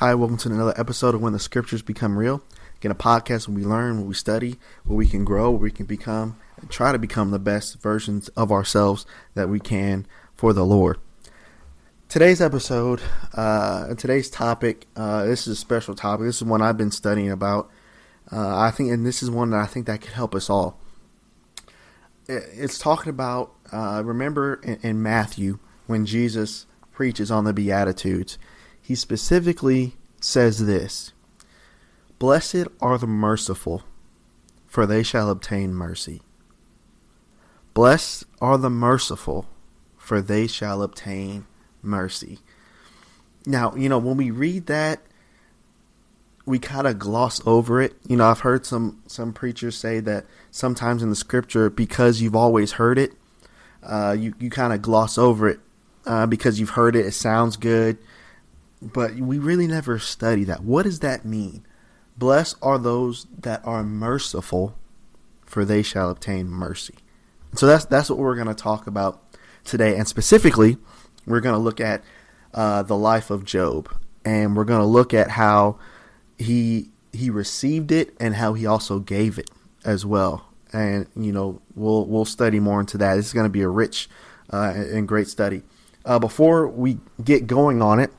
Hi, welcome to another episode of When the Scriptures Become Real. Again, a podcast where we learn, where we study, where we can grow, where we can become, and try to become the best versions of ourselves that we can for the Lord. Today's episode, uh, today's topic, uh, this is a special topic. This is one I've been studying about. Uh, I think, and this is one that I think that could help us all. It's talking about, uh, remember in, in Matthew when Jesus preaches on the Beatitudes he specifically says this Blessed are the merciful, for they shall obtain mercy. Blessed are the merciful, for they shall obtain mercy. Now, you know, when we read that, we kind of gloss over it. You know, I've heard some some preachers say that sometimes in the scripture, because you've always heard it, uh, you you kind of gloss over it uh, because you've heard it. It sounds good but we really never study that. What does that mean? Blessed are those that are merciful, for they shall obtain mercy. So that's that's what we're going to talk about today, and specifically, we're going to look at uh, the life of Job, and we're going to look at how he he received it and how he also gave it as well. And you know, we'll we'll study more into that. This is going to be a rich uh, and great study. Uh, before we get going on it,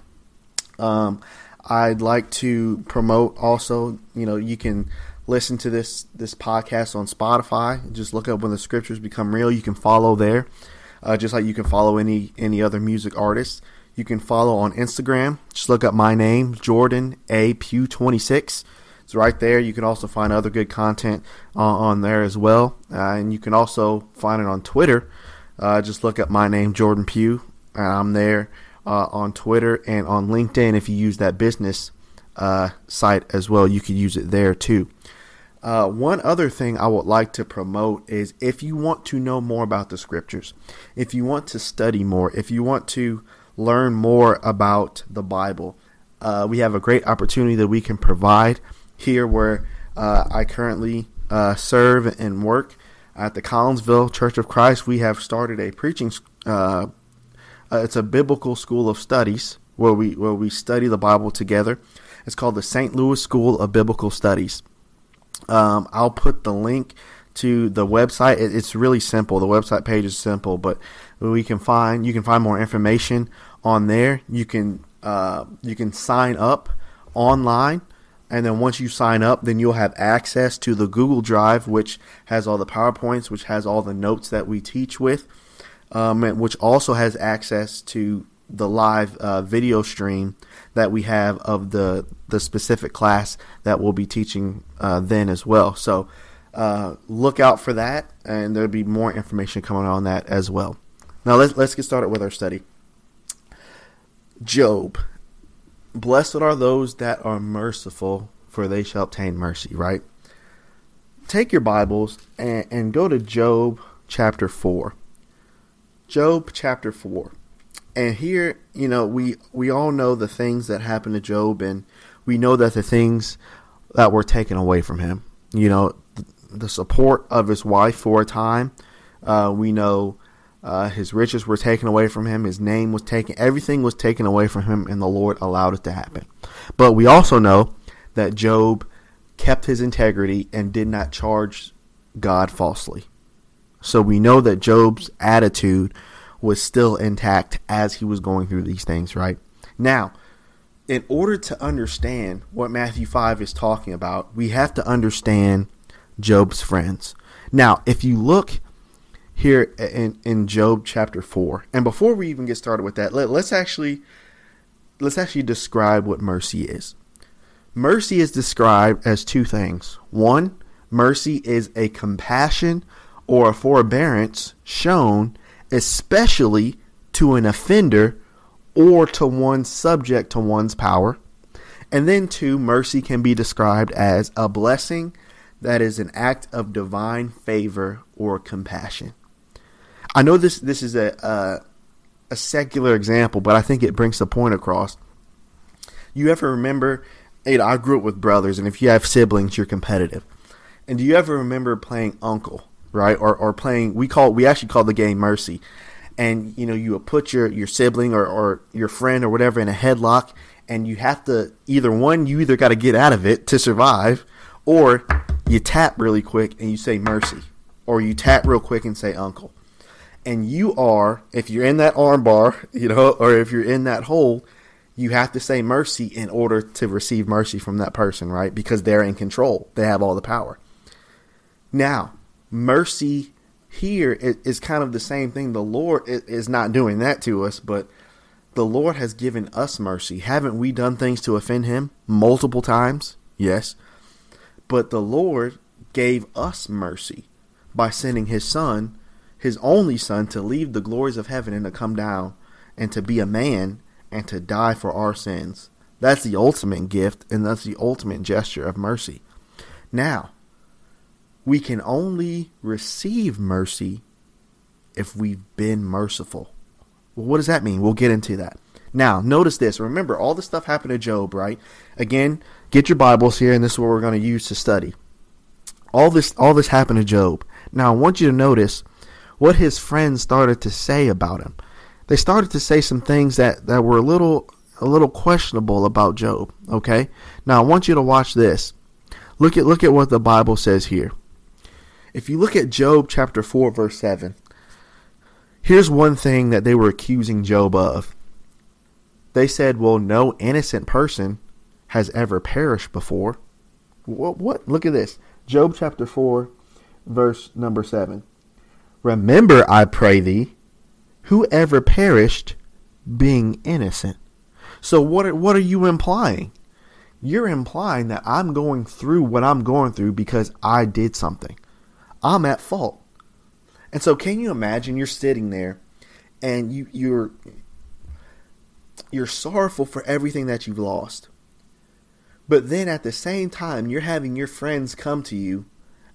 um, I'd like to promote also, you know, you can listen to this this podcast on Spotify. Just look up when the scriptures become real. You can follow there, uh, just like you can follow any any other music artist. You can follow on Instagram. Just look up my name, Jordan A Pew twenty six. It's right there. You can also find other good content uh, on there as well, uh, and you can also find it on Twitter. Uh, just look up my name, Jordan Pew, and I'm there uh, on Twitter and on LinkedIn. If you use that business uh, site as well, you can use it there too. Uh, one other thing I would like to promote is if you want to know more about the scriptures, if you want to study more, if you want to learn more about the Bible, uh, we have a great opportunity that we can provide here where uh, I currently uh, serve and work at the Collinsville Church of Christ. We have started a preaching uh, uh, it's a biblical school of studies where we where we study the Bible together. It's called the St. Louis School of Biblical Studies. Um, I'll put the link to the website. It, it's really simple. The website page is simple, but we can find you can find more information on there. You can uh, you can sign up online and then once you sign up then you'll have access to the google drive which has all the powerpoints which has all the notes that we teach with um, which also has access to the live uh, video stream that we have of the the specific class that we'll be teaching uh, then as well. So uh, look out for that, and there'll be more information coming on that as well. Now let's let's get started with our study. Job, blessed are those that are merciful, for they shall obtain mercy. Right. Take your Bibles and, and go to Job chapter four. Job chapter 4. And here, you know, we we all know the things that happened to Job and we know that the things that were taken away from him. You know, the support of his wife for a time. Uh, we know uh, his riches were taken away from him. His name was taken. Everything was taken away from him, and the Lord allowed it to happen. But we also know that Job kept his integrity and did not charge God falsely. So we know that Job's attitude was still intact as he was going through these things, right? Now, in order to understand what Matthew 5 is talking about, we have to understand Job's friends. Now, if you look here in, in Job chapter 4, and before we even get started with that, let, let's actually let's actually describe what mercy is. Mercy is described as two things. One, mercy is a compassion or a forbearance shown especially to an offender or to one subject to one's power. And then, two, mercy can be described as a blessing that is an act of divine favor or compassion. I know this this is a, a a secular example, but I think it brings the point across. You ever remember? You know, I grew up with brothers, and if you have siblings, you're competitive. And do you ever remember playing uncle? Right? Or or playing we call we actually call the game Mercy. and you know you would put your your sibling or, or your friend or whatever in a headlock and you have to either one you either got to get out of it to survive or you tap really quick and you say mercy. Or you tap real quick and say uncle. And you are if you're in that arm bar you know or if you're in that hole you have to say mercy in order to receive mercy from that person right? Because they're in control. They have all the power. Now mercy here is kind of the same thing. The Lord is not doing that to us, but the Lord has given us mercy. Haven't we done things to offend Him multiple times? Yes. But the Lord gave us mercy by sending His Son, His only Son, to leave the glories of heaven and to come down and to be a man and to die for our sins. That's the ultimate gift, and that's the ultimate gesture of mercy. Now, we can only receive mercy if we've been merciful. Well, what does that mean? We'll get into that. Now, notice this. Remember, all this stuff happened to Job, right? Again, get your Bibles here, and this is what we're going to use to study. All this, all this happened to Job. Now, I want you to notice what his friends started to say about him. They started to say some things that, that were a little, a little questionable about Job. Okay. Now, I want you to watch this. Look at, look at what the Bible says here. If you look at Job chapter 4, verse 7, here's one thing that they were accusing Job of. They said, well, no innocent person has ever perished before. What? what? Look at this. Job chapter 4, verse number 7. Remember, I pray thee, whoever perished being innocent. So what are, what are you implying? You're implying that I'm going through what I'm going through because I did something. I'm at fault. And so can you imagine you're sitting there and you you're you're sorrowful for everything that you've lost. But then at the same time you're having your friends come to you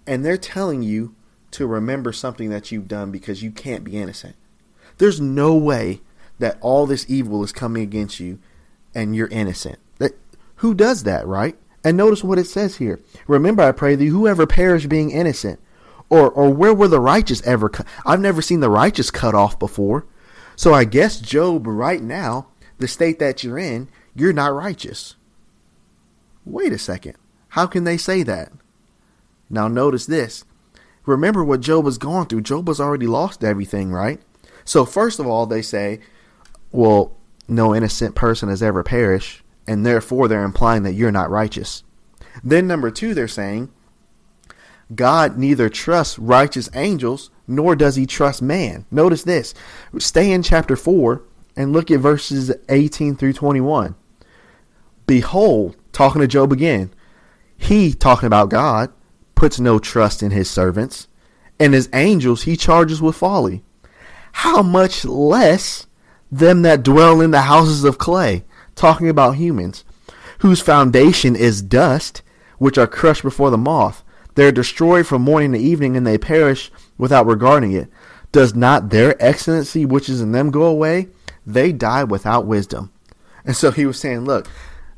and they're telling you to remember something that you've done because you can't be innocent. There's no way that all this evil is coming against you and you're innocent. That who does that, right? And notice what it says here. Remember, I pray thee, whoever perish being innocent, or or where were the righteous ever cut? I've never seen the righteous cut off before. So I guess Job right now, the state that you're in, you're not righteous. Wait a second. How can they say that? Now notice this. Remember what Job was going through. Job has already lost everything, right? So first of all, they say, well, no innocent person has ever perished, and therefore they're implying that you're not righteous. Then number two, they're saying, God neither trusts righteous angels nor does he trust man. Notice this. Stay in chapter 4 and look at verses 18 through 21. Behold, talking to Job again, he, talking about God, puts no trust in his servants, and his angels he charges with folly. How much less them that dwell in the houses of clay, talking about humans, whose foundation is dust, which are crushed before the moth they are destroyed from morning to evening, and they perish without regarding it. Does not their excellency which is in them go away? They die without wisdom. And so he was saying, look,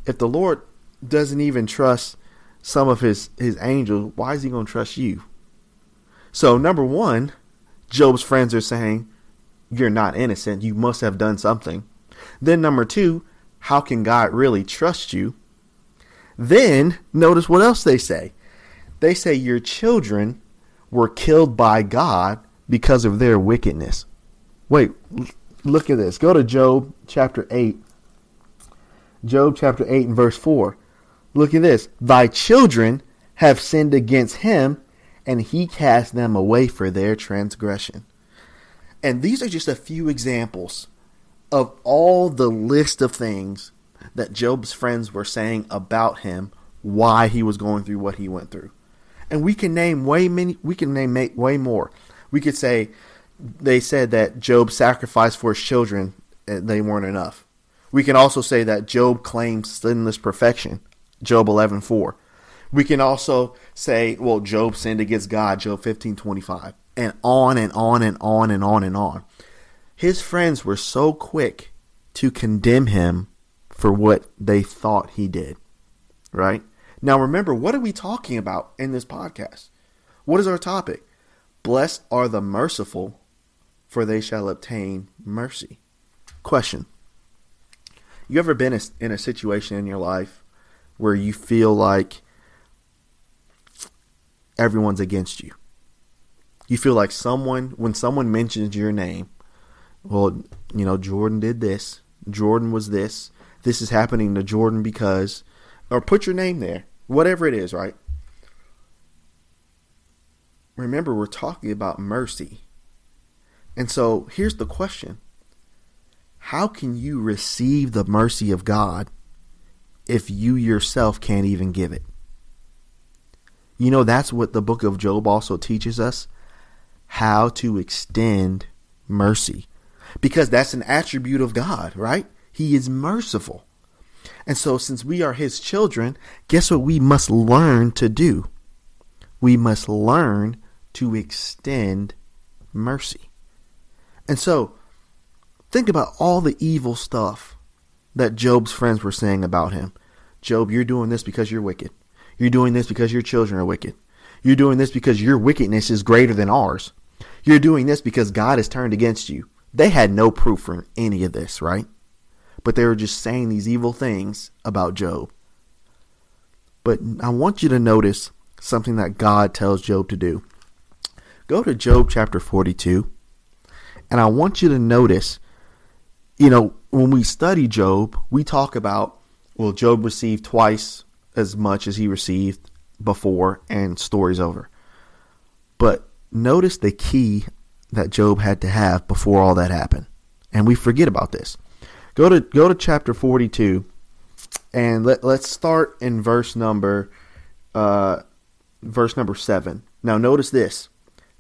if the Lord doesn't even trust some of his, his angels, why is he going to trust you? So, number one, Job's friends are saying, you're not innocent. You must have done something. Then, number two, how can God really trust you? Then, notice what else they say. They say your children were killed by God because of their wickedness. Wait, look at this. Go to Job chapter 8. Job chapter 8 and verse 4. Look at this. Thy children have sinned against him, and he cast them away for their transgression. And these are just a few examples of all the list of things that Job's friends were saying about him, why he was going through what he went through and we can name way many. We can name way more. We could say they said that Job sacrificed for his children; and they weren't enough. We can also say that Job claims sinless perfection, Job eleven four. We can also say, well, Job sinned against God, Job fifteen twenty five, and on and on and on and on and on. His friends were so quick to condemn him for what they thought he did, right? Now, remember, what are we talking about in this podcast? What is our topic? Blessed are the merciful, for they shall obtain mercy. Question You ever been in a situation in your life where you feel like everyone's against you? You feel like someone, when someone mentions your name, well, you know, Jordan did this, Jordan was this, this is happening to Jordan because, or put your name there, whatever it is, right? Remember, we're talking about mercy. And so here's the question How can you receive the mercy of God if you yourself can't even give it? You know, that's what the book of Job also teaches us how to extend mercy. Because that's an attribute of God, right? He is merciful. And so, since we are His children, guess what we must learn to do? We must learn to extend mercy. And so, think about all the evil stuff that Job's friends were saying about him. Job, you're doing this because you're wicked. You're doing this because your children are wicked. You're doing this because your wickedness is greater than ours. You're doing this because God has turned against you. They had no proof for any of this, right? But they were just saying these evil things about Job. But I want you to notice something that God tells Job to do. Go to Job chapter 42, and I want you to notice, you know, when we study Job, we talk about, well, Job received twice as much as he received before, and story's over. But notice the key that Job had to have before all that happened. And we forget about this. Go to go to chapter 42 and let let's start in verse number uh verse number 7. Now notice this.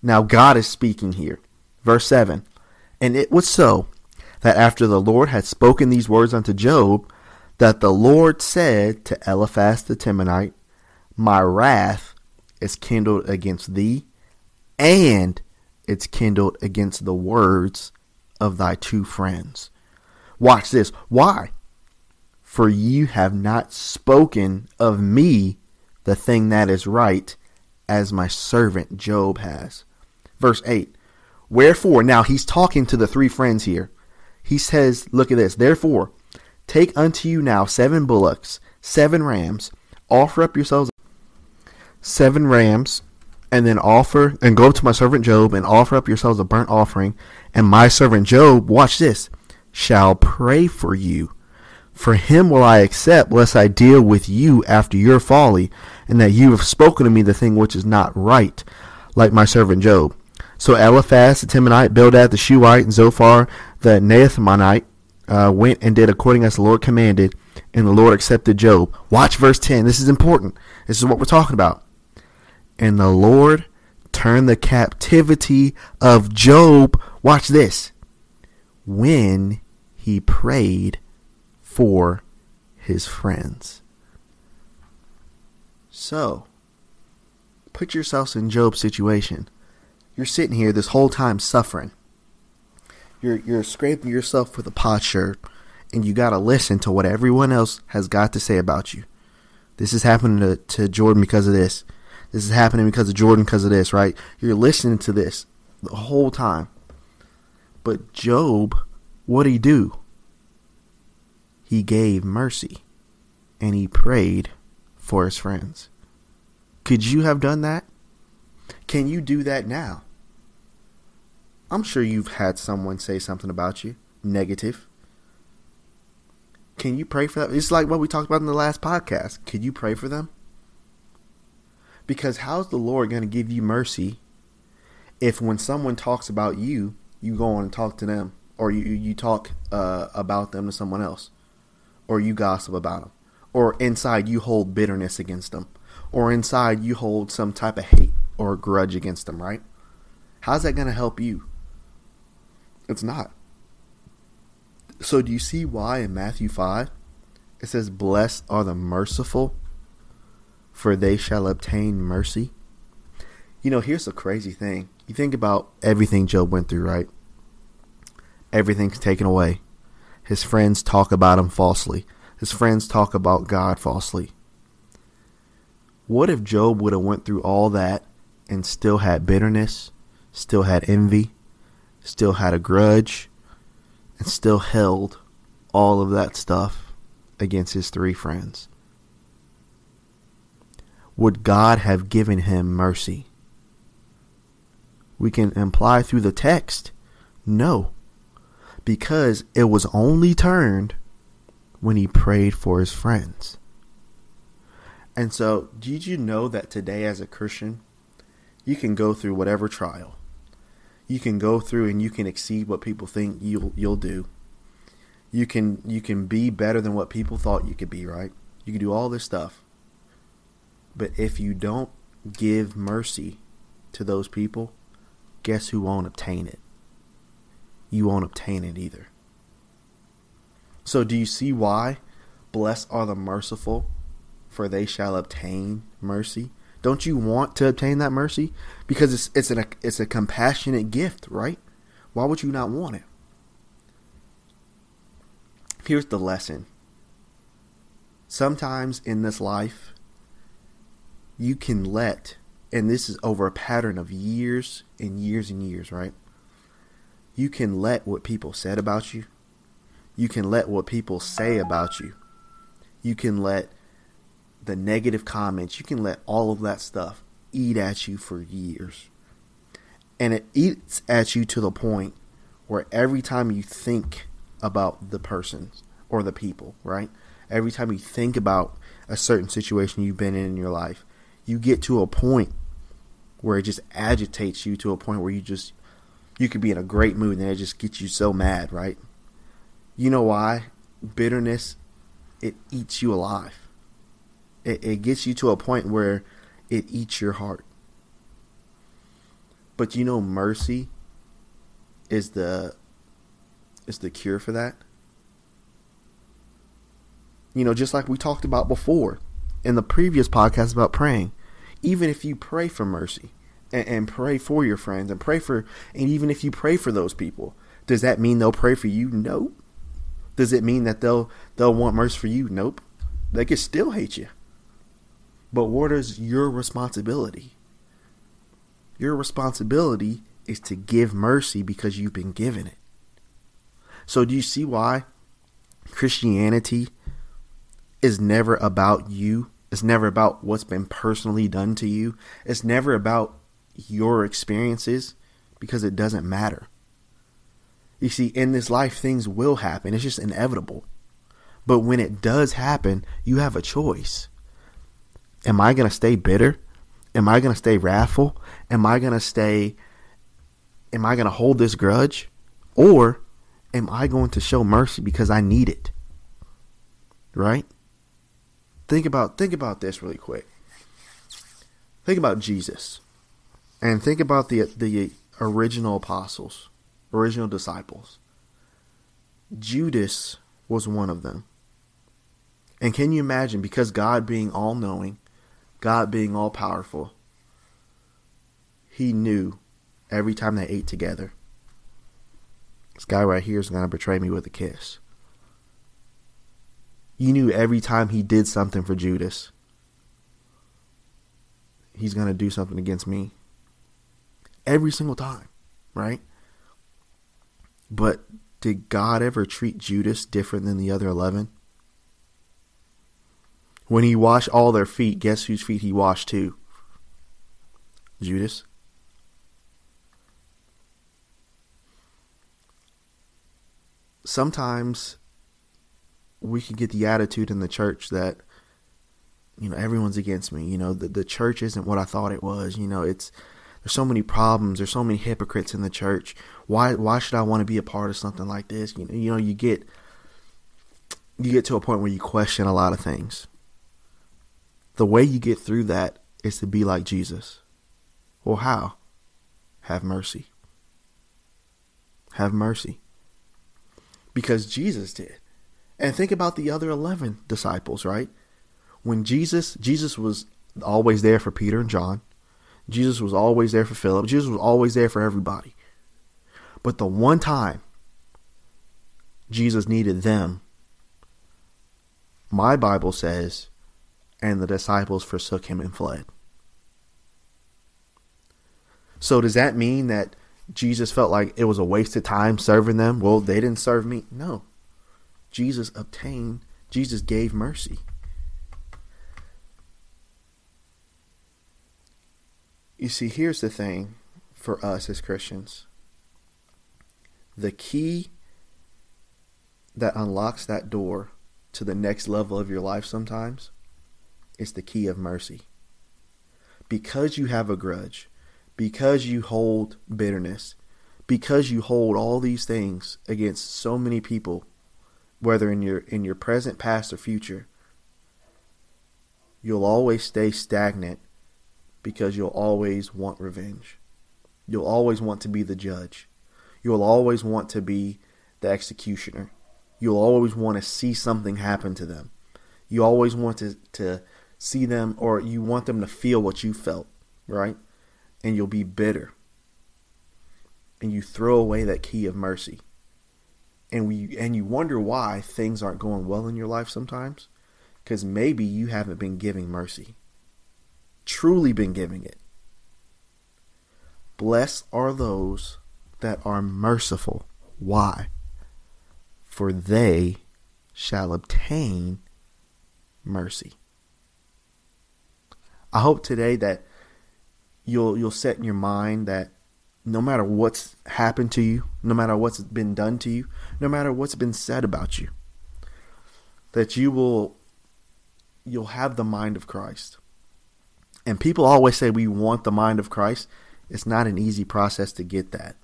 Now God is speaking here. Verse 7. And it was so that after the Lord had spoken these words unto Job, that the Lord said to Eliphaz the Temanite, My wrath is kindled against thee, and it's kindled against the words of thy two friends. Watch this. Why? For you have not spoken of me the thing that is right, as my servant Job has. Verse 8. Wherefore, now he's talking to the three friends here. He says, Look at this. Therefore, take unto you now seven bullocks, seven rams, offer up yourselves seven rams, and then offer and go up to my servant Job and offer up yourselves a burnt offering, and my servant Job, watch this, shall pray for you. For him will I accept, lest I deal with you after your folly, and that you have spoken to me the thing which is not right, like my servant Job. So Eliphaz the Temanite, Bildad the Shuhite, and Zophar the Naamathite uh, went and did according as the Lord commanded, and the Lord accepted Job. Watch verse 10. This is important. This is what we're talking about. And the Lord turned the captivity of Job, watch this, when he prayed for his friends. So, put yourselves in Job's situation. You're sitting here this whole time suffering. You're you're scraping yourself with a potsherd, and you got to listen to what everyone else has got to say about you. This is happening to, to Jordan because of this. This is happening because of Jordan because of this, right? You're listening to this the whole time. But Job, what he do? He gave mercy and he prayed for his friends. Could you have done that? Can you do that now? I'm sure you've had someone say something about you negative. Can you pray for that? It's like what we talked about in the last podcast. Could you pray for them? Because how's the Lord going to give you mercy if when someone talks about you, you go on and talk to them, or you you talk uh, about them to someone else, or you gossip about them, or inside you hold bitterness against them, or inside you hold some type of hate or grudge against them, right? How's that going to help you? It's not. So do you see why in Matthew 5 it says, Blessed are the merciful, for they shall obtain mercy. You know, here's the crazy thing. You think about everything Job went through, right? Everything's taken away. His friends talk about him falsely. His friends talk about God falsely. What if Job would have went through all that and still had bitterness, still had envy, still had a grudge, and still held all of that stuff against his three friends? Would God have given him mercy? We can imply through the text, no, because it was only turned when he prayed for his friends. And so, did you know that today, as a Christian, you can go through whatever trial, you can go through and you can exceed what people think you'll you'll do. You can you can be better than what people thought you could be, right? You can do all this stuff. But if you don't give mercy to those people, guess who won't obtain it? You won't obtain it either. So do you see why blessed are the merciful for they shall obtain mercy? Don't you want to obtain that mercy? Because it's it's an it's a compassionate gift, right? Why would you not want it? Here's the lesson. Sometimes in this life, you can let, and this is over a pattern of years and years and years, right? You can let what people said about you, you can let what people say about you, you can let the negative comments, you can let all of that stuff eat at you for years. And it eats at you to the point where every time you think about the person or the people, right? Every time you think about a certain situation you've been in in your life, you get to a point where it just agitates you to a point where you just you could be in a great mood and it just gets you so mad, right? You know why? Bitterness it eats you alive it, it gets you to a point where it eats your heart. But you know, mercy is the is the cure for that. You know, just like we talked about before in the previous podcast about praying, even if you pray for mercy and, and, pray for your friends and pray for, and even if you pray for those people, does that mean they'll pray for you? No. Does it mean that they'll they'll want mercy for you? Nope. They could still hate you. But what is your responsibility? Your responsibility is to give mercy because you've been given it. So, do you see why Christianity is never about you? It's never about what's been personally done to you. It's never about your experiences because it doesn't matter. You see, in this life, things will happen. It's just inevitable. But when it does happen, you have a choice. Am I going to stay bitter? Am I going to stay wrathful? Am I going to stay am I going to hold this grudge or am I going to show mercy because I need it? Right? Think about think about this really quick. Think about Jesus. And think about the the original apostles, original disciples. Judas was one of them. And can you imagine because God being all knowing, God being all powerful, he knew every time they ate together, this guy right here is going to betray me with a kiss. You knew every time he did something for Judas, he's going to do something against me. Every single time, right? But did God ever treat Judas different than the other 11? When he washed all their feet, guess whose feet he washed too? Judas. Sometimes we can get the attitude in the church that you know everyone's against me. You know the the church isn't what I thought it was. You know it's there's so many problems. There's so many hypocrites in the church. Why why should I want to be a part of something like this? You know you know you get you get to a point where you question a lot of things. The way you get through that is to be like Jesus. Well, how? Have mercy. Have mercy. Because Jesus did. And think about the other 11 disciples, right? When Jesus, Jesus was always there for Peter and John. Jesus was always there for Philip. Jesus was always there for everybody. But the one time Jesus needed them, my Bible says and the disciples forsook him and fled. So does that mean that Jesus felt like it was a waste of time serving them. Well, they didn't serve me. No. Jesus obtained, Jesus gave mercy. You see, here's the thing for us as Christians the key that unlocks that door to the next level of your life sometimes is the key of mercy. Because you have a grudge, because you hold bitterness, because you hold all these things against so many people, whether in your in your present, past, or future, you'll always stay stagnant because you'll always want revenge. You'll always want to be the judge. You'll always want to be the executioner. You'll always want to see something happen to them. You always want to, to see them or you want them to feel what you felt, right? and you'll be bitter. And you throw away that key of mercy. And we and you wonder why things aren't going well in your life sometimes cuz maybe you haven't been giving mercy. Truly been giving it. Blessed are those that are merciful. Why? For they shall obtain mercy. I hope today that you'll you'll set in your mind that no matter what's happened to you, no matter what's been done to you, no matter what's been said about you, that you will you'll have the mind of Christ. And people always say we want the mind of Christ. It's not an easy process to get that.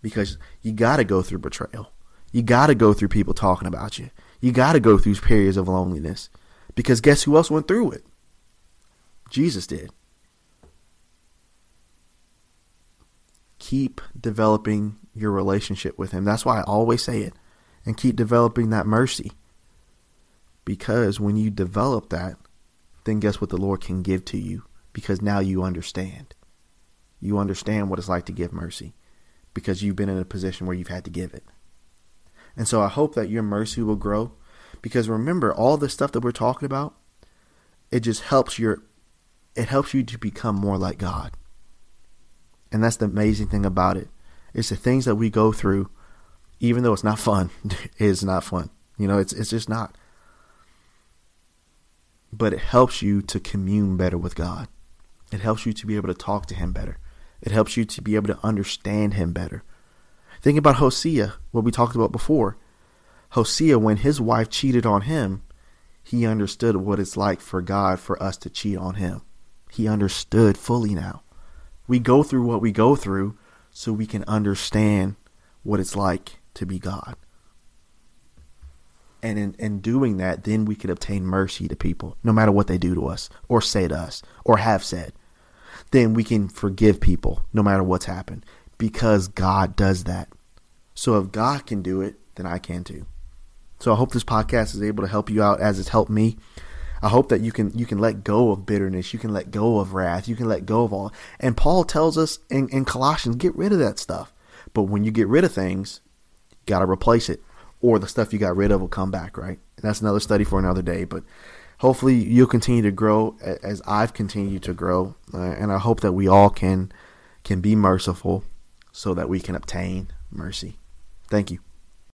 Because you got to go through betrayal. You got to go through people talking about you. You got to go through periods of loneliness. Because guess who else went through it? Jesus did. Keep developing your relationship with Him. That's why I always say it. And keep developing that mercy. Because when you develop that, then guess what the Lord can give to you? Because now you understand. You understand what it's like to give mercy. Because you've been in a position where you've had to give it. And so I hope that your mercy will grow. Because remember, all the stuff that we're talking about, it just helps your it helps you to become more like God. And that's the amazing thing about it. It's the things that we go through, even though it's not fun, it's not fun. You know, it's it's just not. But it helps you to commune better with God. It helps you to be able to talk to him better. It helps you to be able to understand him better. Think about Hosea, what we talked about before. Hosea, when his wife cheated on him, he understood what it's like for God for us to cheat on him. He understood fully now. We go through what we go through so we can understand what it's like to be God. And in, in doing that, then we can obtain mercy to people, no matter what they do to us, or say to us, or have said. Then we can forgive people, no matter what's happened, because God does that. So if God can do it, then I can too. So I hope this podcast is able to help you out as it's helped me. I hope that you can you can let go of bitterness, you can let go of wrath, you can let go of all. And Paul tells us in, in Colossians, get rid of that stuff. But when you get rid of things, you got to replace it, or the stuff you got rid of will come back. Right? And that's another study for another day. But hopefully you'll continue to grow as I've continued to grow, uh, and I hope that we all can can be merciful, so that we can obtain mercy. Thank you.